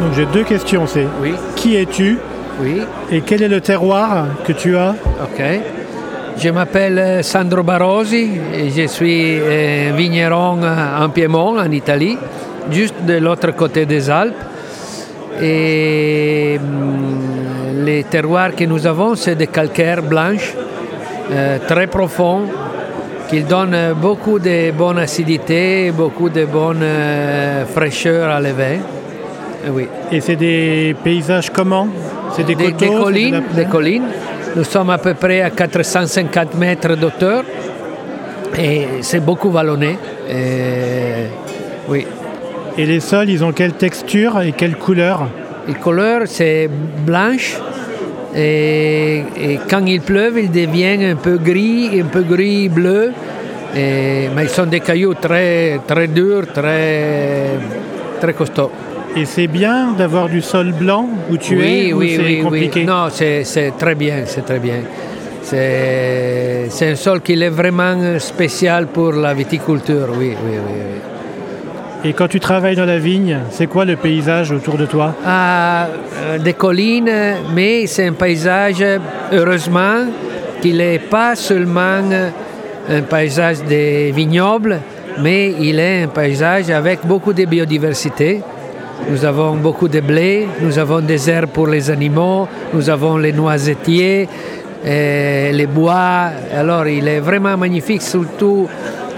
Donc j'ai deux questions. C'est Oui, qui es-tu oui, et quel est le terroir que tu as ok. Je m'appelle euh, Sandro Barosi et je suis euh, vigneron en Piémont, en Italie, juste de l'autre côté des Alpes. Et hum, les terroirs que nous avons, c'est des calcaires blanches, euh, très profonds, qui donnent beaucoup de bonne acidité, beaucoup de bonne euh, fraîcheur à l'évin. Eh Oui. Et c'est des paysages comment? C'est des, des, coteaux des c'est de la collines, des collines. Nous sommes à peu près à 450 mètres d'auteur et c'est beaucoup vallonné. Et, oui. Et les sols, ils ont quelle texture et quelle couleur? La couleur, c'est blanche et, et quand il pleuve, il devient un peu gris, un peu gris-bleu. Mais ils sont des cailloux très, très durs, très, très costauds. Et c'est bien d'avoir du sol blanc où tu oui, es ou oui, c'est oui, compliqué? Oui. Non, c'est très bien, c'est très bien. C'est c'est un sol qui est vraiment spécial pour la viticulture, oui, oui, oui. oui. Et quand tu travailles dans la vigne, c'est quoi le paysage autour de toi? Ah, euh, des collines, mais c'est un paysage, heureusement, qu'il n'est pas seulement un paysage des vignobles, mais il est un paysage avec beaucoup de biodiversité. Nous avons beaucoup de blé, nous avons des herbes pour les animaux, nous avons les noisettiers, euh, les bois. Alors il est vraiment magnifique, surtout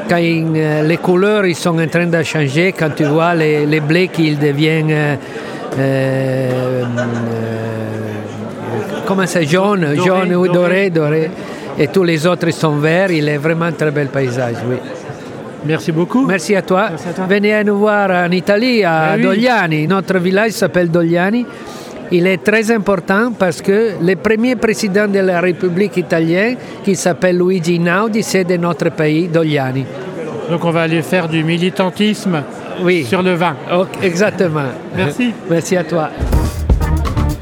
quand euh, les couleurs ils sont en train de changer, quand tu vois les, les blés qu'ils deviennent euh, euh, comment c'est jaune, Doré, jaune ou doré. doré, doré, et tous les autres ils sont verts. Il est vraiment un très bel paysage, oui. Merci beaucoup. Merci à toi. Merci à toi. Venez nous voir en Italie, à Eh oui. Dogliani. Notre village s'appelle Dogliani. Il est très important parce que le premier président de la République italienne, qui s'appelle Luigi Einaudi, c'est de notre pays, Dogliani. Donc on va aller faire du militantisme Oui. sur le vin. Exactement. Merci. Merci à toi.